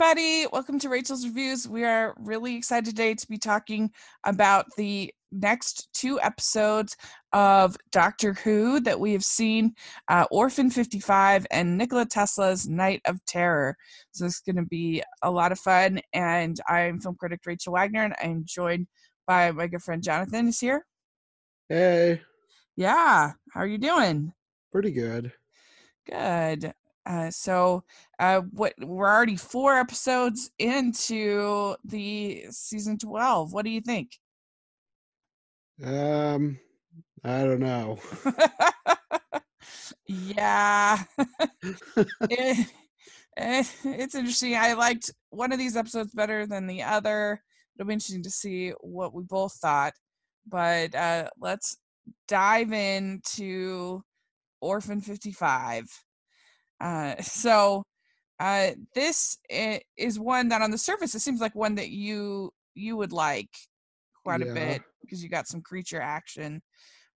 everybody. Welcome to Rachel's Reviews. We are really excited today to be talking about the next two episodes of Doctor Who that we have seen uh, Orphan 55 and Nikola Tesla's Night of Terror. So, this is going to be a lot of fun. And I'm film critic Rachel Wagner, and I'm joined by my good friend Jonathan, is here. Hey. Yeah. How are you doing? Pretty good. Good. Uh, so uh, what we're already four episodes into the season 12 what do you think? Um i don't know. Yeah. It, it, it's interesting. I liked one of these episodes better than the other. It'll be interesting to see what we both thought but uh, let's dive into orphan 55 uh, so uh, this is one that on the surface it seems like one that you you would like quite yeah. a bit because you got some creature action.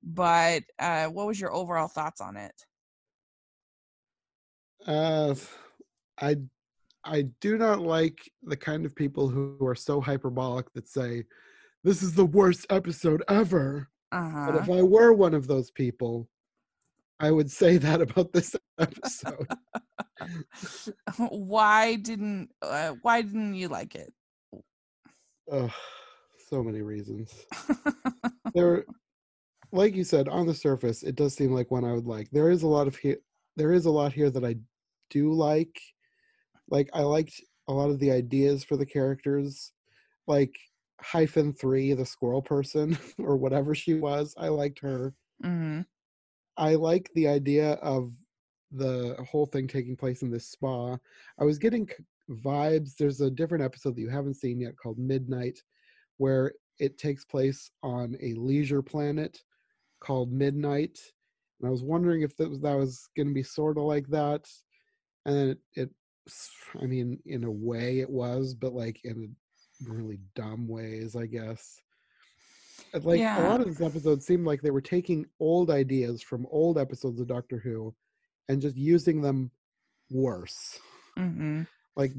But uh, what was your overall thoughts on it? Uh, I I do not like the kind of people who are so hyperbolic that say this is the worst episode ever. Uh-huh. But if I were one of those people, I would say that about this episode. why didn't uh, Why didn't you like it? Oh, so many reasons. there, like you said, on the surface, it does seem like one I would like. There is a lot of here. There is a lot here that I do like. Like I liked a lot of the ideas for the characters, like hyphen three, the squirrel person or whatever she was. I liked her. Mm-hmm. I like the idea of the whole thing taking place in this spa. I was getting vibes. There's a different episode that you haven't seen yet called Midnight, where it takes place on a leisure planet called Midnight. And I was wondering if that was, was going to be sort of like that. And it, it, I mean, in a way it was, but like in really dumb ways, I guess like yeah. a lot of these episodes seemed like they were taking old ideas from old episodes of Doctor Who and just using them worse. Mm-hmm. Like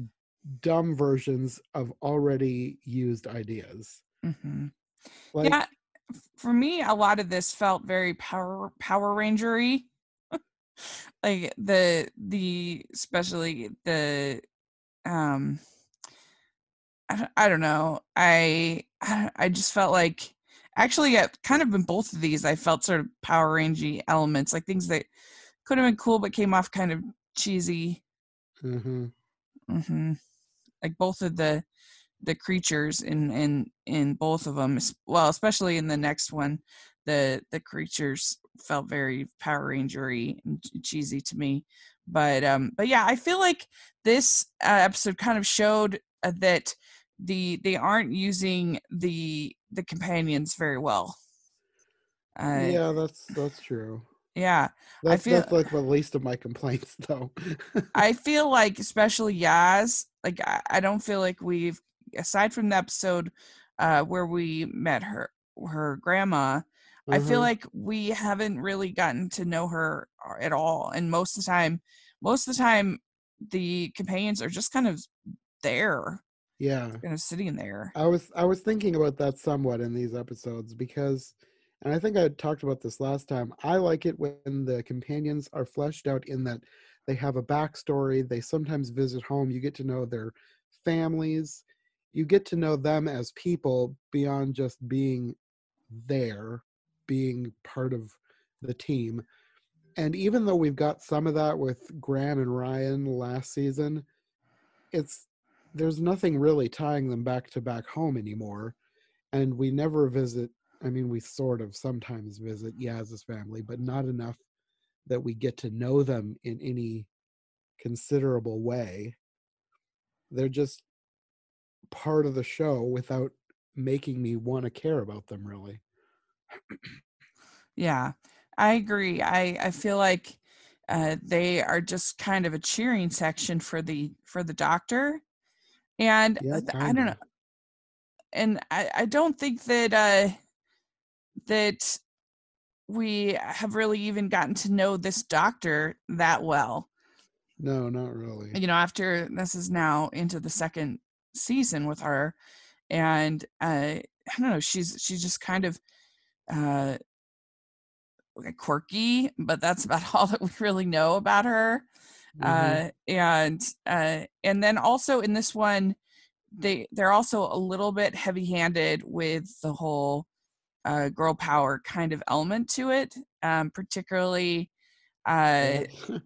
dumb versions of already used ideas. Mm-hmm. Like, yeah, for me, a lot of this felt very power Power Rangery. like the the especially the um I, I don't know I I just felt like actually yeah, kind of in both of these i felt sort of power rangey elements like things that could have been cool but came off kind of cheesy mm-hmm. Mm-hmm. like both of the the creatures in in in both of them well especially in the next one the the creatures felt very power rangery and cheesy to me but um but yeah i feel like this uh, episode kind of showed uh, that the they aren't using the the companions very well. Uh, yeah, that's that's true. Yeah, that's, I feel that's like the least of my complaints, though. I feel like, especially Yaz, like I, I, don't feel like we've, aside from the episode uh, where we met her her grandma, mm-hmm. I feel mm-hmm. like we haven't really gotten to know her uh, at all. And most of the time, most of the time, the companions are just kind of there yeah. kind of sitting there. I was i was thinking about that somewhat in these episodes because and i think i talked about this last time i like it when the companions are fleshed out in that they have a backstory they sometimes visit home you get to know their families you get to know them as people beyond just being there being part of the team. And even though we've got some of that with gran and ryan last season it's there's nothing really tying them back to back home anymore. And we never visit i mean we sort of sometimes visit yaz's family but not enough that we get to know them in any considerable way. They're just part of the show without making me want to care about them really. Yeah i agree. I i feel like uh, they are just kind of a cheering section for the for the doctor and yeah, I don't know. And I, I don't think that uh that we have really even gotten to know this doctor that well. No, not really. you know after this is now into the second season with her and uh i don't know she's she's just kind of uh quirky but that's about all that we really know about her Mhm. uh and uh and then also in this one they they're also a little bit heavy handed with the whole uh girl power kind of element to it um particularly uh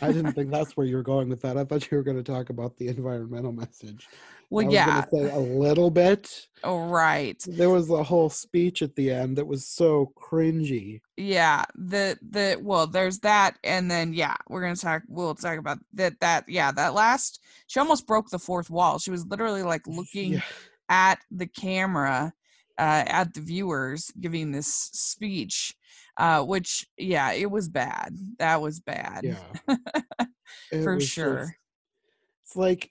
I didn't think that's where you were going with that. I thought you were going to talk about the environmental message. Well yeah say a little bit. oh, right There was a whole speech at the end that was so cringy. yeah the the well there's that and then yeah we're gonna talk we'll talk about that that yeah that last she almost broke the fourth wall she was literally like looking Yeah. at the camera uh at the viewers giving this speech uh which yeah it was bad that was bad Yeah. For was sure just- it's like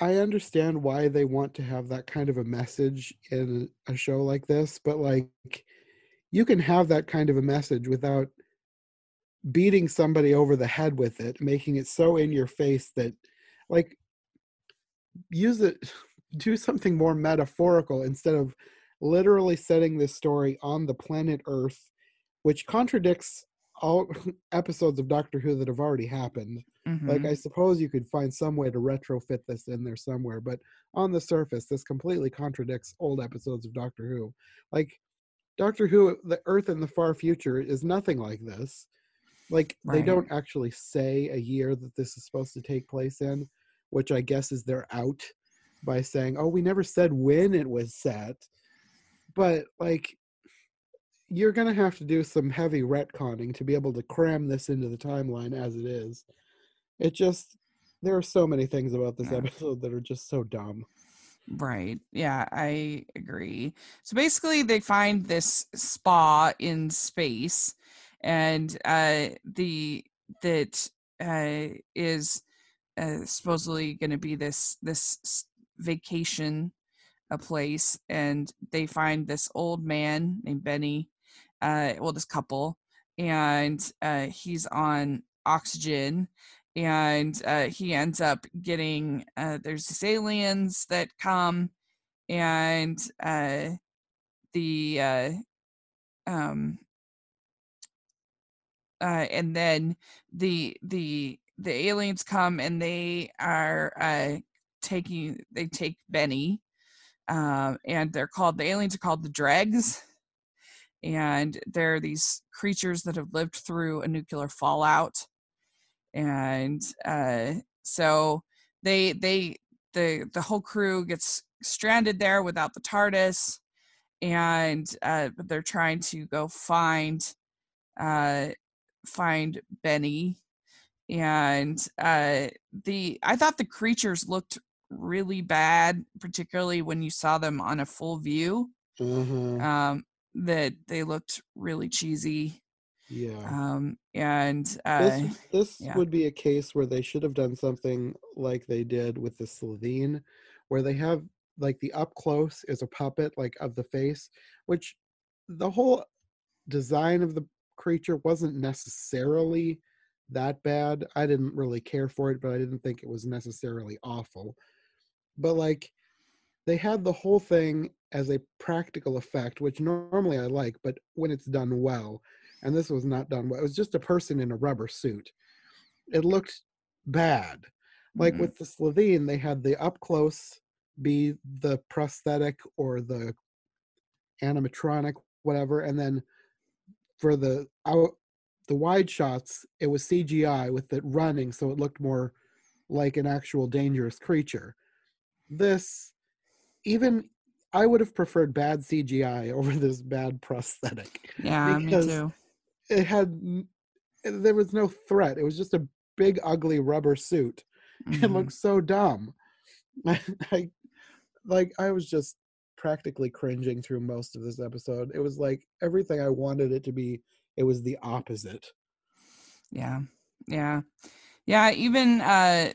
I understand why they want to have that kind of a message in a show like this, but like you can have that kind of a message without beating somebody over the head with it, making it so in your face that like use it do something more metaphorical instead of literally setting this story on the planet Earth, which contradicts all episodes of Doctor Who that have already happened. Like Mhm. I suppose you could find some way to retrofit this in there somewhere, but on the surface, this completely contradicts old episodes of Doctor Who. Like Doctor Who, the Earth in the far future is nothing like this. Like they don't actually say a year that this is supposed to take place in, which I guess is they're out by saying, "Oh, we never said when it was set." But like you're going to have to do some heavy retconning to be able to cram this into the timeline as it is. It just there are so many things about this episode that are just so dumb. Right. Yeah, I agree. So basically they find this spa in space and uh the that uh is uh, supposedly going to be this this vacation a place and they find this old man named Benni uh well this couple and uh he's on oxygen and uh he ends up getting uh there's these aliens that come and uh the uh um uh and then the the the aliens come and they are uh taking they take Benni and they're called the aliens are called the dregs and they're these creatures that have lived through a nuclear fallout. And uh so they they the the whole crew gets stranded there without the TARDIS and uh but they're trying to go find uh find Benni. And uh the I thought the creatures looked really bad particularly when you saw them on a full view. Uh-huh. um that they looked really cheesy Yeah. um and uh this this yeah. would be a case where they should have done something like they did with the Slitheen, where they have like the up close is a puppet like of the face, which the whole design of the creature wasn't necessarily that bad. I didn't really care for it, but I didn't think it was necessarily awful. But like they had the whole thing as a practical effect, which normally I like, but when it's done well, and this was not done well. It was just a person in a rubber suit. It looked bad. Like mhm. with the Slitheen, they had the up close be the prosthetic or the animatronic, whatever, and then for the out the wide shots, it was CGI with it running, so it looked more like an actual dangerous creature. This, even I would have preferred bad CGI over this bad prosthetic yeah me too. it had there was no threat. It was just a big ugly rubber suit. It Mhm. looked so dumb. I, like i was just practically cringing through most of this episode. It was like everything i wanted it to be it was the opposite. Yeah. Yeah. Yeah even uh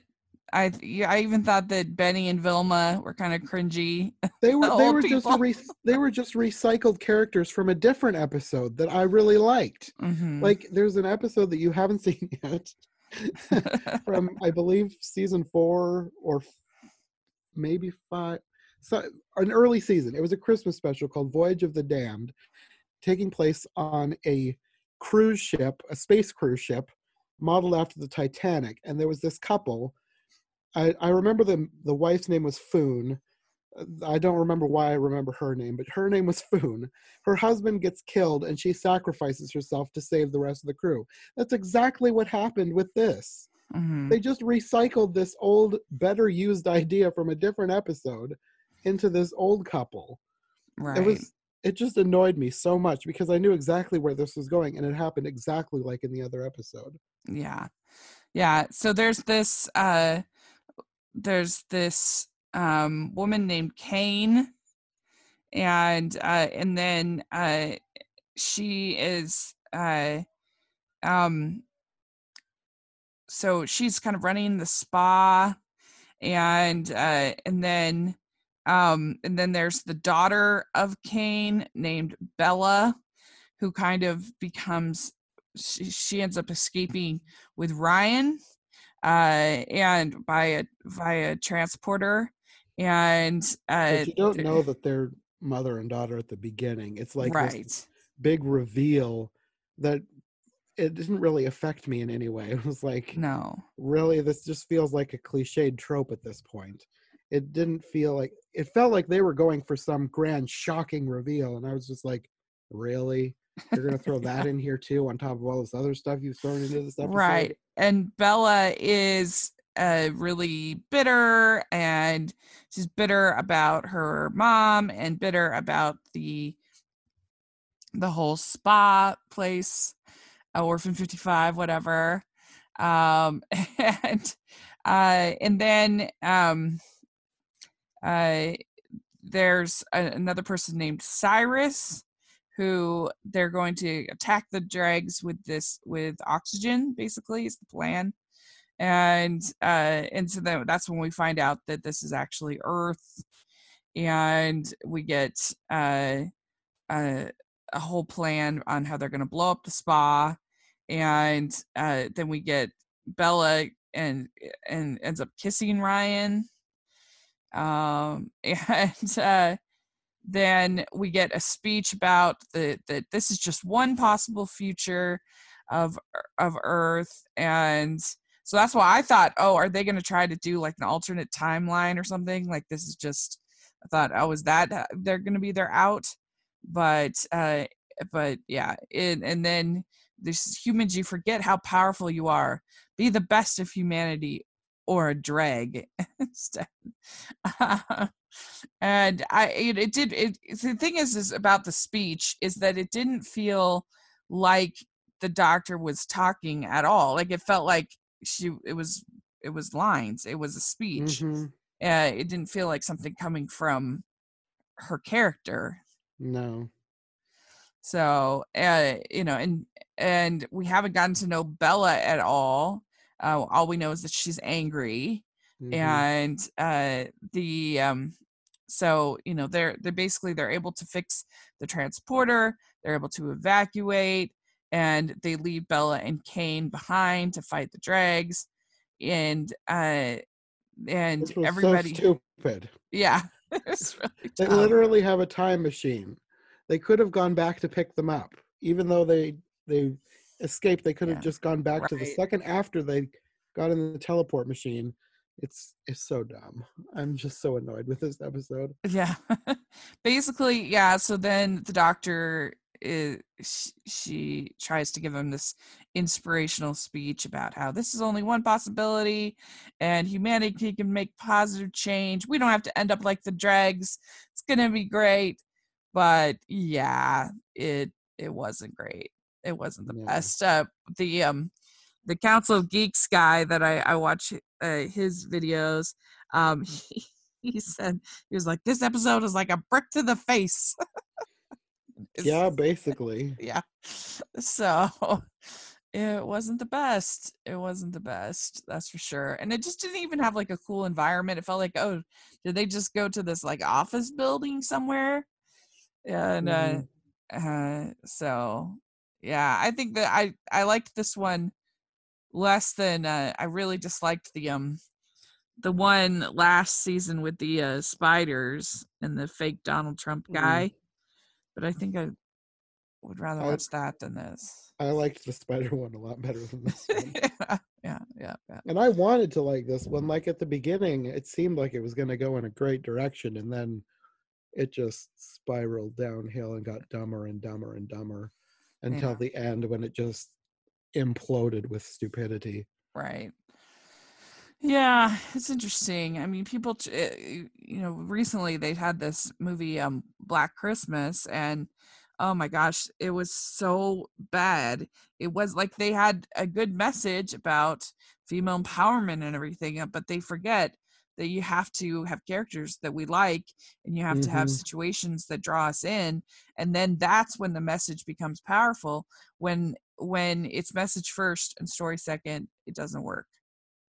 i yeah, i even thought that benni and vilma were kind of cringy they were they old were just re- they were just recycled characters from a different episode that i really liked Mhm. like there's an episode that you haven't seen yet from I believe season four or f- maybe five. So an early season. It was a Christmas special called Voyage of the Damned, taking place on a cruise ship, a space cruise ship, modeled after the Titanic. And there was this couple. I, I remember the the wife's name was Foon. Uh, I don't remember why I remember her name, but her name was Foon. Her husband gets killed and she sacrifices herself to save the rest of the crew. That's exactly what happened with this. Mhm. They just recycled this old, better used idea from a different episode into this old couple. Right. It was it just annoyed me so much because I knew exactly where this was going and it happened exactly like in the other episode. yeah yeah so there's this uh there's this um woman named Kane and uh and then uh she is uh um so she's kind of running the spa and uh and then um and then there's the daughter of Kane named Bella who kind of becomes she, she ends up escaping with Ryan uh and by a via transporter and uh But you don't know that they're mother and daughter at the beginning. It's like right this big reveal that it didn't really affect me in any way. It was like no really this just feels like a cliched trope at this point it didn't feel like it felt like they were going for some grand shocking reveal and i was just like really you're gonna throw that in here too on top of all this other stuff you've thrown into this episode Right. And Bella is uh, really bitter and she's bitter about her mom and bitter about the the whole spa place, uh, Orphan 55, whatever. Um, and uh, and then um, uh, there's a, another person named Cyrus who they're going to attack the dregs with this with oxygen basically is the plan. And uh and so then that's when we find out that this is actually earth and we get uh, a whole plan on how they're going to blow up the spa. And uh then we get bella and and ends up kissing ryan. Um and uh then we get a speech about the that this is just one possible future of of earth and so that's why i thought oh are they going to try to do like an alternate timeline or something? Like this is just i thought oh is that they're going to be their out? But uh but yeah it, and then this humans you forget how powerful you are? Be the best of humanity or a drag instead. And i it, it did it the thing is is about the speech is that it didn't feel like the doctor was talking at all. Like it felt like she it was it was lines it was a speech. Mhm. uh, it didn't feel like something coming from her character. No. So uh you know and and we haven't gotten to know bella at all uh, all we know is that she's angry Mhm. and uh the um so you know they're they're basically they're able to fix the transporter they're able to evacuate and they leave bella and kane behind to fight the drags and uh and everybody so stupid. Yeah really they literally have a time machine. They could have gone back to pick them up even though they they escaped they could have Yeah. just gone back to the second after they got in the teleport machine. It's it's so dumb. I'm just so annoyed with this episode. Yeah. Basically yeah so then the doctor is she, she tries to give him this inspirational speech about how this is only one possibility and humanity can make positive change. We don't have to end up like the dregs. It's gonna be great. But yeah it it wasn't great it wasn't the No. best uh the um the council of geeks guy that i i watch uh, his videos um he, he said he was like this episode is like a brick to the face yeah basically yeah so it wasn't the best it wasn't the best that's for sure and it just didn't even have like a cool environment it felt like oh did they just go to this like office building somewhere Yeah. and uh, Mhm. uh so yeah i think that i i liked this one less than uh, I really disliked the um the one last season with the uh, spiders and the fake Donald Trump Mm. guy. But I think I would rather I- watch that than this. I liked the spider one a lot better than this one. yeah, yeah, yeah, yeah. and I wanted to like this one. Like at the beginning, it seemed like it was going to go in a great direction, and then it just spiraled downhill and got dumber and dumber and dumber until Yeah. the end when it just imploded with stupidity. Right. Yeah, it's interesting. I mean, people, eh, you know, recently they had this movie, um, Black Christmas, and oh my gosh, it was so bad. It was like they had a good message about female empowerment and everything, uh, but they forget that you have to have characters that we like and you have to have Mhm. situations that draw us in and then that's when the message becomes powerful when when it's message first and story second it doesn't work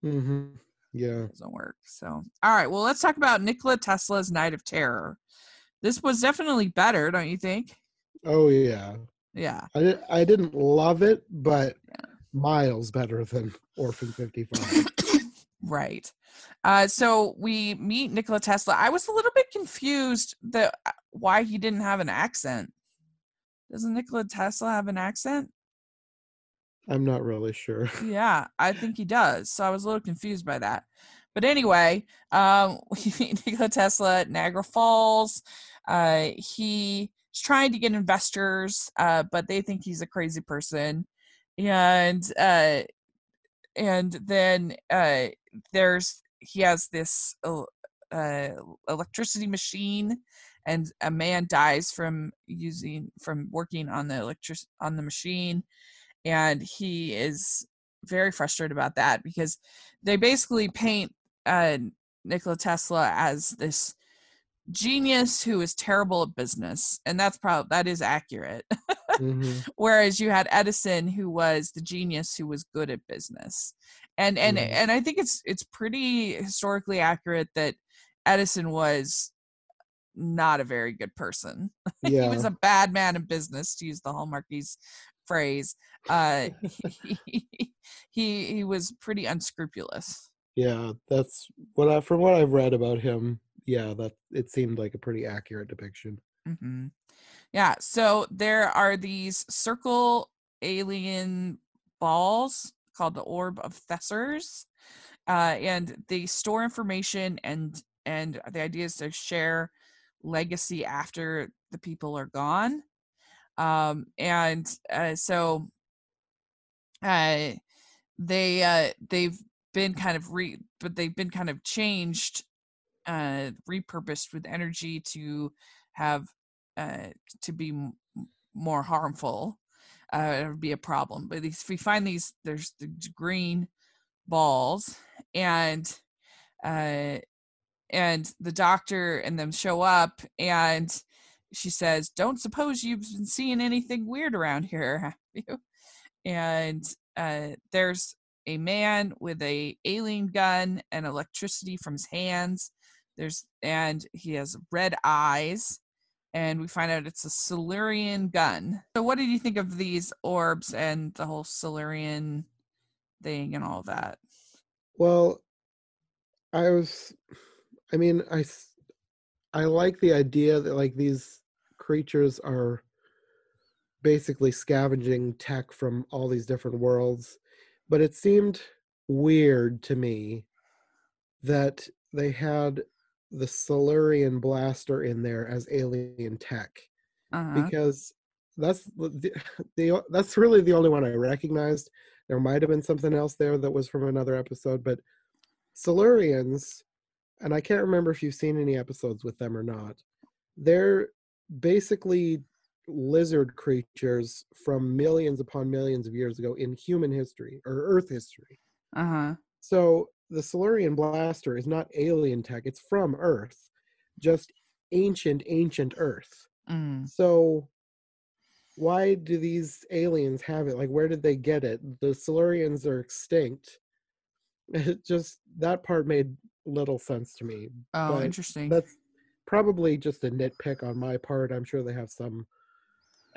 hmm Yeah. It doesn't work. So, all right. Well, let's talk about Nikola Tesla's Night of Terror. This was definitely better, don't you think? Oh yeah. Yeah. I di- I didn't love it, but miles better than Orphan Fifty Five. Right. Uh, so we meet Nikola Tesla. I was a little bit confused that uh, why he didn't have an accent. Doesn't Nikola Tesla have an accent? I'm not really sure. Yeah, I think he does. So I was a little confused by that. But anyway, um, we meet Nikola Tesla at Niagara Falls. Uh, he's trying to get investors, uh, but they think he's a crazy person. And uh, and then uh, there's he has this uh, electricity machine, and a man dies from using from working on the electric on the machine, and he is very frustrated about that because they basically paint uh, Nikola Tesla as this genius who is terrible at business, and that's probably that is accurate. hmm Whereas you had Edison, who was the genius who was good at business, and and Mhm. and I think it's it's pretty historically accurate that Edison was not a very good person. Yeah. he was a bad man in business, to use the Hallmarkies phrase. Uh, he, he he was pretty unscrupulous. Yeah, that's what I from what I've read about him. Yeah, that it seemed like a pretty accurate depiction. hmm Yeah. So there are these circle alien balls called the Orb of Thassa, uh, and they store information and and the idea is to share legacy after the people are gone. Um, and uh, so uh, they uh, they've been kind of re but they've been kind of changed uh repurposed with energy to have uh to be m- more harmful uh it would be a problem but if we find these there's the green balls and uh and the doctor and them show up and she says don't suppose you've been seeing anything weird around here have you? And uh there's a man with a alien gun and electricity from his hands. There's and he has red eyes and we find out it's a Silurian gun. So what did you think of these orbs and the whole Silurian thing and all that? Well, I was I mean, I, I like the idea that like these creatures are basically scavenging tech from all these different worlds, but it seemed weird to me that they had the Silurian blaster in there as alien tech Uh-huh. because that's the, the, the that's really the only one I recognized. There might have been something else there that was from another episode, but Silurians, and I can't remember if you've seen any episodes with them or not. They're basically lizard creatures from millions upon millions of years ago in human history or Earth history. Uh-huh. So the Silurian blaster is not alien tech; it's from Earth, just ancient, ancient Earth. Mm. So why do these aliens have it? Like where did they get it? The Silurians are extinct. It just that part made little sense to me. Oh, But interesting. That's probably just a nitpick on my part. I'm sure they have some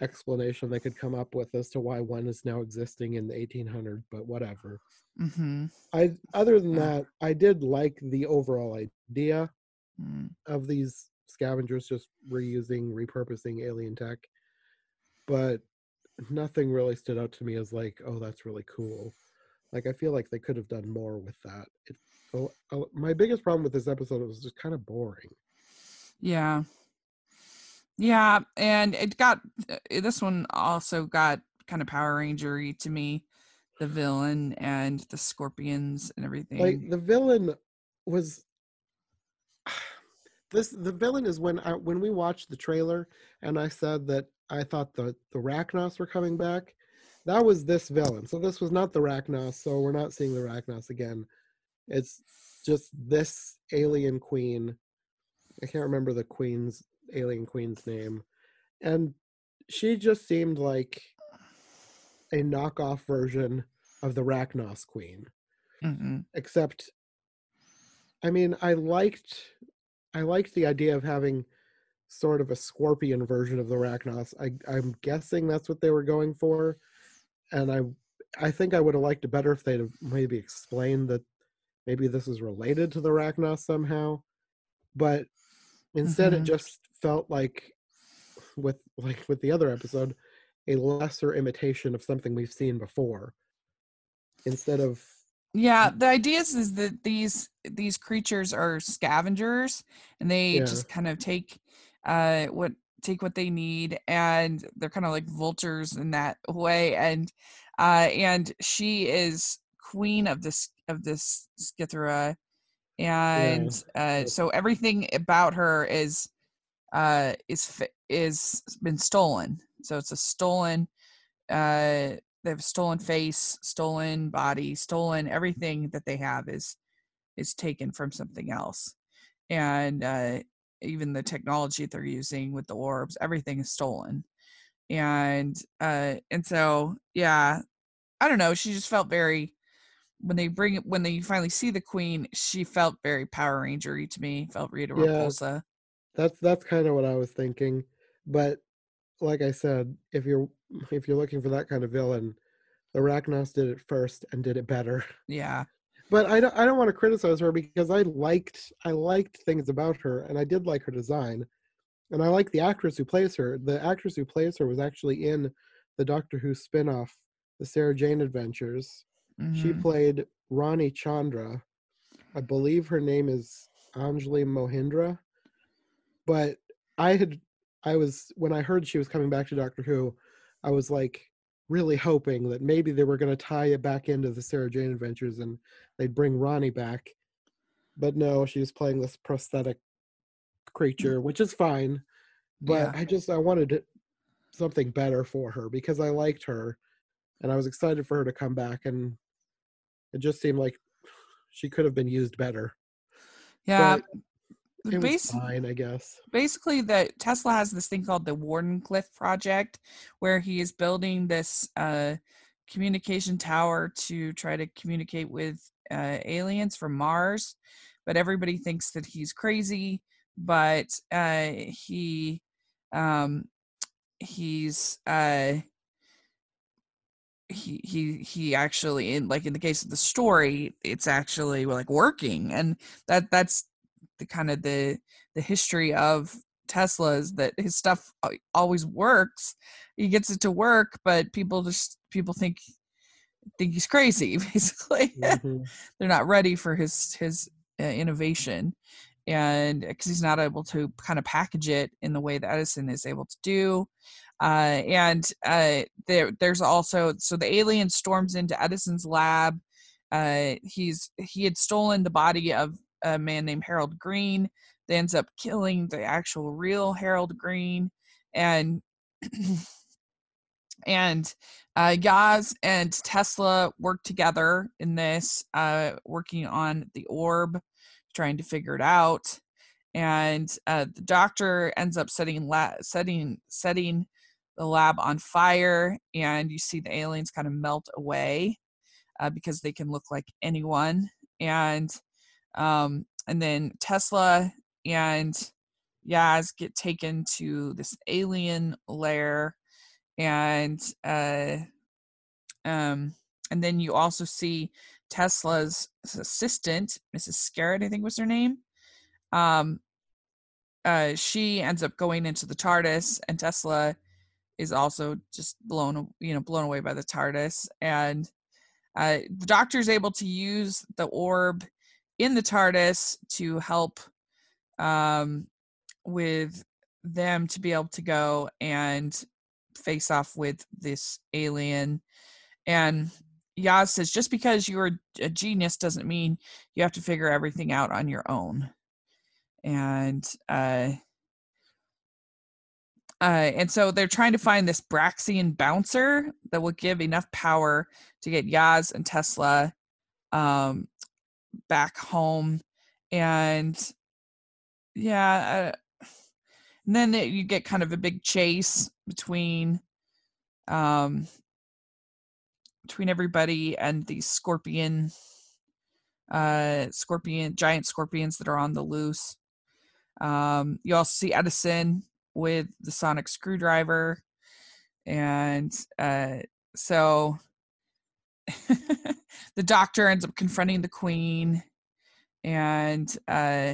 explanation they could come up with as to why one is now existing in the 1800s, but whatever. Mm-hmm. I other than that, I did like the overall idea Mm. of these scavengers just reusing, repurposing alien tech, but nothing really stood out to me as like, oh, that's really cool. Like I feel like they could have done more with that. It, oh, oh, my biggest problem with this episode was just kind of boring. Yeah. Yeah, and it got uh, this one also got kind of Power Rangery to me, the villain and the scorpions and everything. Like the villain was this. The villain is when I when we watched the trailer and I said that I thought the the Racnoss were coming back. That was this villain. So this was not the Racnoss. So we're not seeing the Racnoss again. It's just this alien queen. I can't remember the queen's alien queen's name, and she just seemed like a knockoff version of the Racnoss queen Mhm. except i mean i liked i liked the idea of having sort of a scorpion version of the Racnoss. I, i'm guessing that's what they were going for and i i think i would have liked it better if they'd have maybe explained that maybe this is related to the Racnoss somehow but instead Mhm. it just felt like with like with the other episode a lesser imitation of something we've seen before instead of Yeah, the idea is, is that these these creatures are scavengers and they Yeah. just kind of take uh what take what they need and they're kind of like vultures in that way and uh and she is queen of this of this Skithra and uh so everything about her is uh is is been stolen. So it's a stolen uh they have a stolen face stolen body stolen everything that they have is is taken from something else. And uh even the technology they're using with the orbs everything is stolen. And uh and so yeah i don't know she just felt very when they bring it when they finally see the queen she felt very power rangery to me felt rita Yeah. repulsa That's that's kind of what I was thinking. But like I said, if you're if you're looking for that kind of villain, the Racnoss did it first and did it better. yeah But I don't I don't want to criticize her because I liked I liked things about her and I did like her design. And I like the actress who plays her. The actress who plays her was actually in the Doctor Who spin-off, the Sarah Jane Adventures. She mhm. played Rani Chandra. I believe her name is Anjali Mohindra. But I had I was when I heard she was coming back to Doctor Who, I was like really hoping that maybe they were going to tie it back into the Sarah Jane Adventures and they'd bring Rani back. But no, she's playing this prosthetic mm. creature, which is fine. But Yeah. I just I wanted something better for her because I liked her and I was excited for her to come back and it just seemed like she could have been used better. yeah But it base fine, I guess. basically the tesla has this thing called the wardenclyffe project where he is building this uh communication tower to try to communicate with uh aliens from mars but everybody thinks that he's crazy but uh he um he's uh he he he actually in like in the case of the story it's actually like working and that that's the kind of the the history of tesla is that his stuff always works he gets it to work but people just people think think he's crazy basically Mhm. they're not ready for his his uh, innovation and because he's not able to kind of package it in the way that edison is able to do uh, and uh, there there's also so the alien storms into edison's lab uh, he's he had stolen the body of a man named harold green that ends up killing the actual real harold green and and uh, Yaz and Tesla work together in this, uh, working on the orb, trying to figure it out. And uh, the doctor ends up setting la- setting setting the lab on fire, and you see the aliens kind of melt away uh, because they can look like anyone. And um, and then Tesla and Yaz get taken to this alien lair and uh, um, and then you also see Tesla's assistant, Mrs. Skerritt, I think was her name. Um, uh, she ends up going into the TARDIS, and Tesla is also just blown, you know, blown away by the TARDIS. And uh, the Doctor is able to use the orb in the TARDIS to help um, with them to be able to go and face off with this alien. And Yaz says, just because you're a genius doesn't mean you have to figure everything out on your own. And uh, uh, and so they're trying to find this Braxian bouncer that will give enough power to get Yaz and Tesla um, back home. And yeah, uh, and then it, you get kind of a big chase between um, between everybody and these scorpion uh scorpion giant scorpions that are on the loose um you also see edison with the sonic screwdriver and uh so the doctor ends up confronting the queen and uh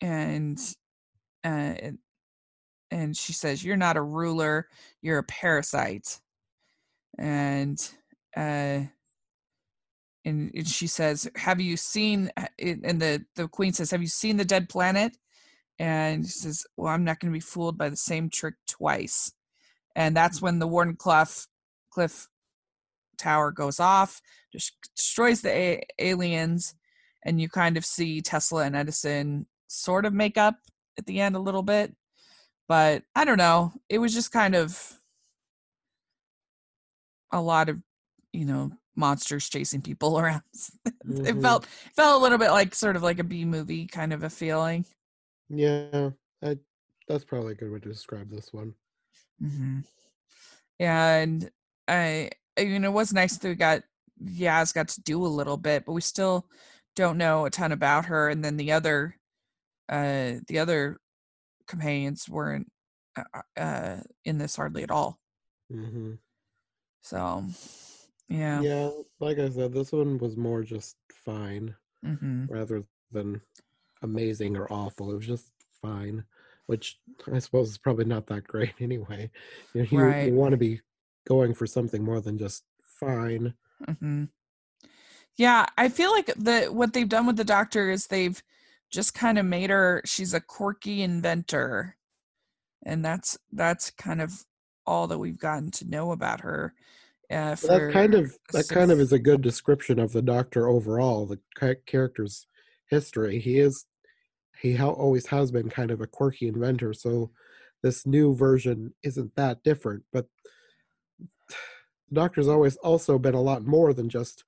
and uh and she says you're not a ruler you're a parasite. And uh and, and she says have you seen and the the queen says have you seen the dead planet? And he says well i'm not going to be fooled by the same trick twice. And that's when the Wardenclyffe cliff tower goes off just destroys the a- aliens and you kind of see tesla and edison sort of make up at the end a little bit but i don't know it was just kind of a lot of you know monsters chasing people around mm-hmm. it felt felt a little bit like sort of like a b movie kind of a feeling yeah I, that's probably a good way to describe this one mm-hmm. and i you know it was nice that we got yaz got to do a little bit but we still don't know a ton about her and then the other uh the other companions weren't uh, uh in this hardly at all mm-hmm. So, yeah. Yeah, like I said, this one was more just fine mm-hmm. rather than amazing or awful. It was just fine, which I suppose is probably not that great anyway. You, know, you, right. you want to be going for something more than just fine. Mm-hmm. Yeah, I feel like the what they've done with the doctor is they've just kind of made her she's a quirky inventor and that's that's kind of all that we've gotten to know about her. Uh, that kind of that six... kind of is a good description of the Doctor overall. The character's history. He is he ha- always has been kind of a quirky inventor. So this new version isn't that different. But the Doctor's always also been a lot more than just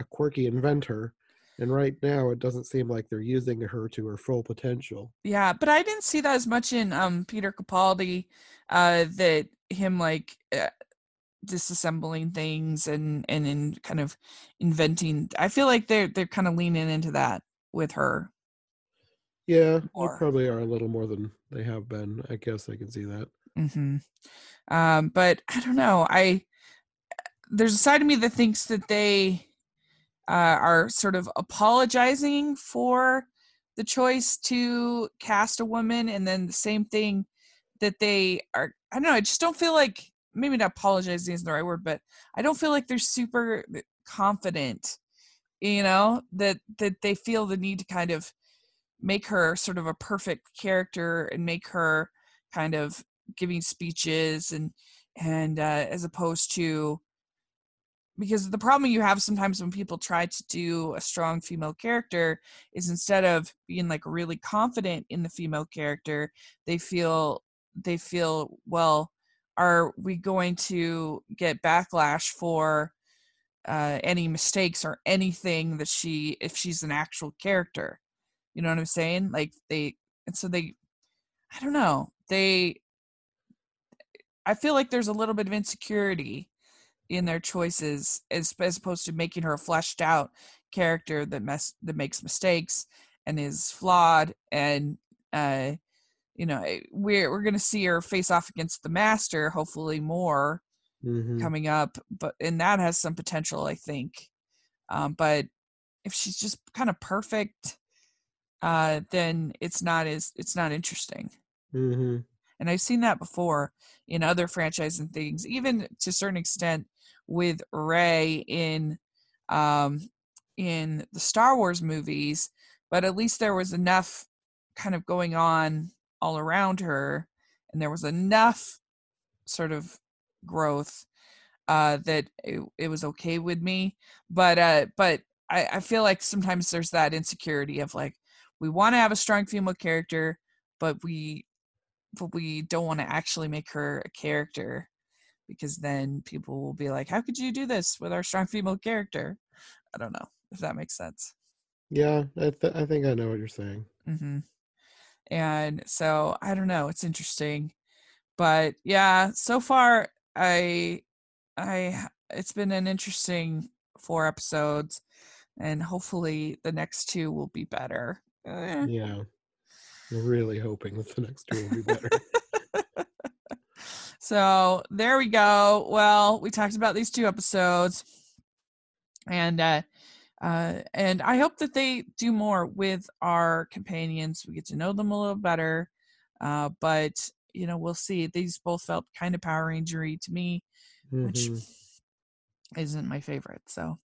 a quirky inventor. And right now, it doesn't seem like they're using her to her full potential. Yeah, but I didn't see that as much in um, Peter Capaldi. Uh, that him like uh, disassembling things and and in kind of inventing. I feel like they're they're kind of leaning into that with her. Yeah, they probably are a little more than they have been. I guess I can see that. Mm-hmm. Um, but I don't know. I there's a side of me that thinks that they uh, are sort of apologizing for the choice to cast a woman and then the same thing that they are i don't know i just don't feel like maybe not apologizing isn't the right word but i don't feel like they're super confident you know that that they feel the need to kind of make her sort of a perfect character and make her kind of giving speeches and and uh, as opposed to because the problem you have sometimes when people try to do a strong female character is instead of being like really confident in the female character they feel they feel well are we going to get backlash for uh, any mistakes or anything that she if she's an actual character? You know what i'm saying? Like they and so they i don't know. They i feel like there's a little bit of insecurity in their choices as, as opposed to making her a fleshed out character that mess that makes mistakes and is flawed and uh you know eh, we're we're gonna see her face off against the master hopefully more Mhm. coming up but and that has some potential i think um but if she's just kind of perfect uh then it's not as it's not interesting Mhm. And i've seen that before in other franchise and things even to a certain extent with Rey in um in the star wars movies but at least there was enough kind of going on all around her and there was enough sort of growth uh that it, it was okay with me but uh but I, I feel like sometimes there's that insecurity of like we want to have a strong female character but we but we don't want to actually make her a character because then people will be like how could you do this with our strong female character i don't know if that makes sense Yeah, I th- I think I know what you're saying. Mm-hmm. And so I don't know. It's interesting, but yeah. So far, I, I, it's been an interesting four episodes, and hopefully the next two will be better. Eh. Yeah. Really hoping that the next two will be better. so there we go. Well, we talked about these two episodes, and uh, uh, and I hope that they do more with our companions. We get to know them a little better, uh, but you know we'll see. These both felt kind of Power Rangery to me, which Mhm. isn't my favorite. So.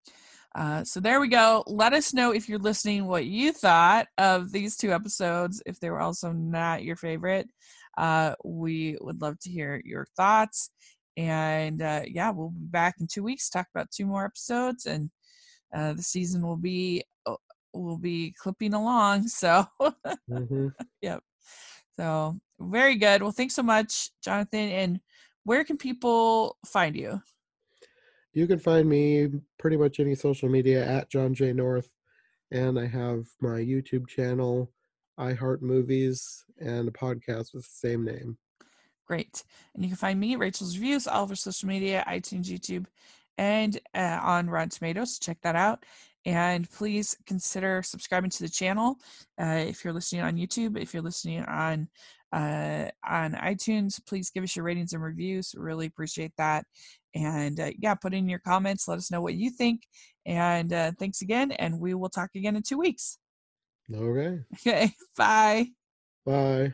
Uh, so there we go. Let us know if you're listening what you thought of these two episodes. If they were also not your favorite, uh, we would love to hear your thoughts. And uh, yeah, we'll be back in two weeks. Talk about two more episodes, and uh, the season will be uh, will be clipping along. So Mhm. so very good. Well, thanks so much, Jonathan. And where can people find you? You can find me pretty much any social media at John J North, and I have my YouTube channel, iHeart Movies, and a podcast with the same name. Great. And you can find me, Rachel's Reviews, all over social media, iTunes, YouTube, and uh, on Rotten Tomatoes. Check that out. And please consider subscribing to the channel uh, if you're listening on YouTube. If you're listening on uh, on iTunes, please give us your ratings and reviews. Really appreciate that. And uh, yeah, put in your comments. Let us know what you think. And uh, thanks again. And we will talk again in two weeks. Okay. Okay. Bye. Bye.